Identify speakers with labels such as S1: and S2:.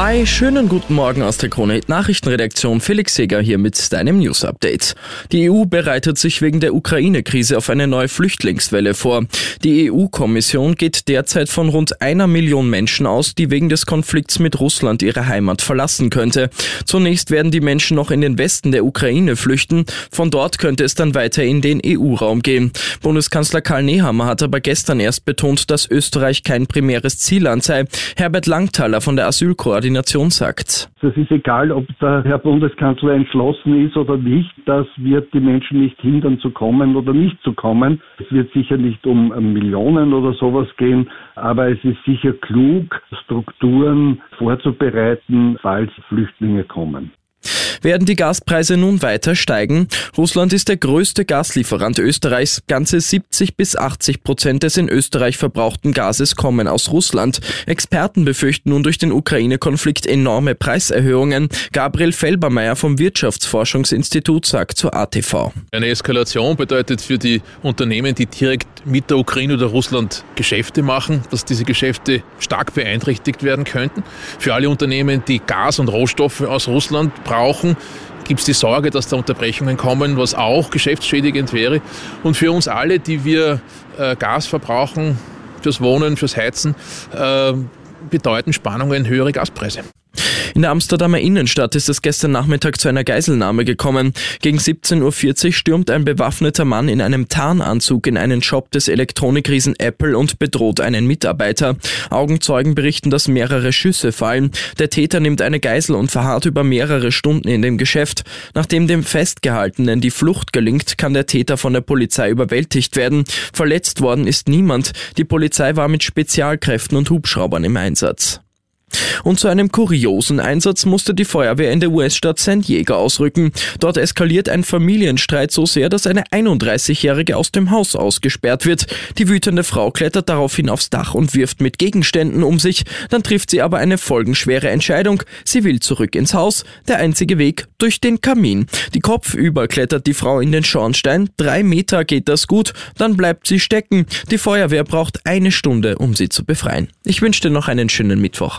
S1: Hi, schönen guten Morgen aus der Krone Nachrichtenredaktion. Felix Seger hier mit deinem News Update. Die EU bereitet sich wegen der Ukraine-Krise auf eine neue Flüchtlingswelle vor. Die EU-Kommission geht derzeit von rund einer Million Menschen aus, die wegen des Konflikts mit Russland ihre Heimat verlassen könnte. Zunächst werden die Menschen noch in den Westen der Ukraine flüchten. Von dort könnte es dann weiter in den EU-Raum gehen. Bundeskanzler Karl Nehammer hat aber gestern erst betont, dass Österreich kein primäres Zielland sei. Herbert Langthaler von der Asylkoordination Koordination sagt.
S2: Es ist egal, ob der Herr Bundeskanzler entschlossen ist oder nicht. Das wird die Menschen nicht hindern zu kommen oder nicht zu kommen. Es wird sicher nicht um Millionen oder sowas gehen, aber es ist sicher klug, Strukturen vorzubereiten, falls Flüchtlinge kommen.
S1: Werden die Gaspreise nun weiter steigen? Russland ist der größte Gaslieferant Österreichs. Ganze 70 bis 80 Prozent des in Österreich verbrauchten Gases kommen aus Russland. Experten befürchten nun durch den Ukraine-Konflikt enorme Preiserhöhungen. Gabriel Felbermeier vom Wirtschaftsforschungsinstitut sagt zur ATV.
S3: Eine Eskalation bedeutet für die Unternehmen, die direkt mit der Ukraine oder Russland Geschäfte machen, dass diese Geschäfte stark beeinträchtigt werden könnten. Für alle Unternehmen, die Gas und Rohstoffe aus Russland brauchen, gibt es die Sorge, dass da Unterbrechungen kommen, was auch geschäftsschädigend wäre. Und für uns alle, die wir äh, Gas verbrauchen, fürs Wohnen, fürs Heizen, äh, bedeuten Spannungen höhere Gaspreise.
S1: In der Amsterdamer Innenstadt ist es gestern Nachmittag zu einer Geiselnahme gekommen. Gegen 17.40 Uhr stürmt ein bewaffneter Mann in einem Tarnanzug in einen Shop des Elektronikriesen Apple und bedroht einen Mitarbeiter. Augenzeugen berichten, dass mehrere Schüsse fallen. Der Täter nimmt eine Geisel und verharrt über mehrere Stunden in dem Geschäft. Nachdem dem Festgehaltenen die Flucht gelingt, kann der Täter von der Polizei überwältigt werden. Verletzt worden ist niemand. Die Polizei war mit Spezialkräften und Hubschraubern im Einsatz. Und zu einem kuriosen Einsatz musste die Feuerwehr in der US-Stadt San Diego ausrücken. Dort eskaliert ein Familienstreit so sehr, dass eine 31-Jährige aus dem Haus ausgesperrt wird. Die wütende Frau klettert daraufhin aufs Dach und wirft mit Gegenständen um sich. Dann trifft sie aber eine folgenschwere Entscheidung. Sie will zurück ins Haus. Der einzige Weg durch den Kamin. Die Kopfüber klettert die Frau in den Schornstein. Drei Meter geht das gut. Dann bleibt sie stecken. Die Feuerwehr braucht eine Stunde, um sie zu befreien. Ich wünsche dir noch einen schönen Mittwoch.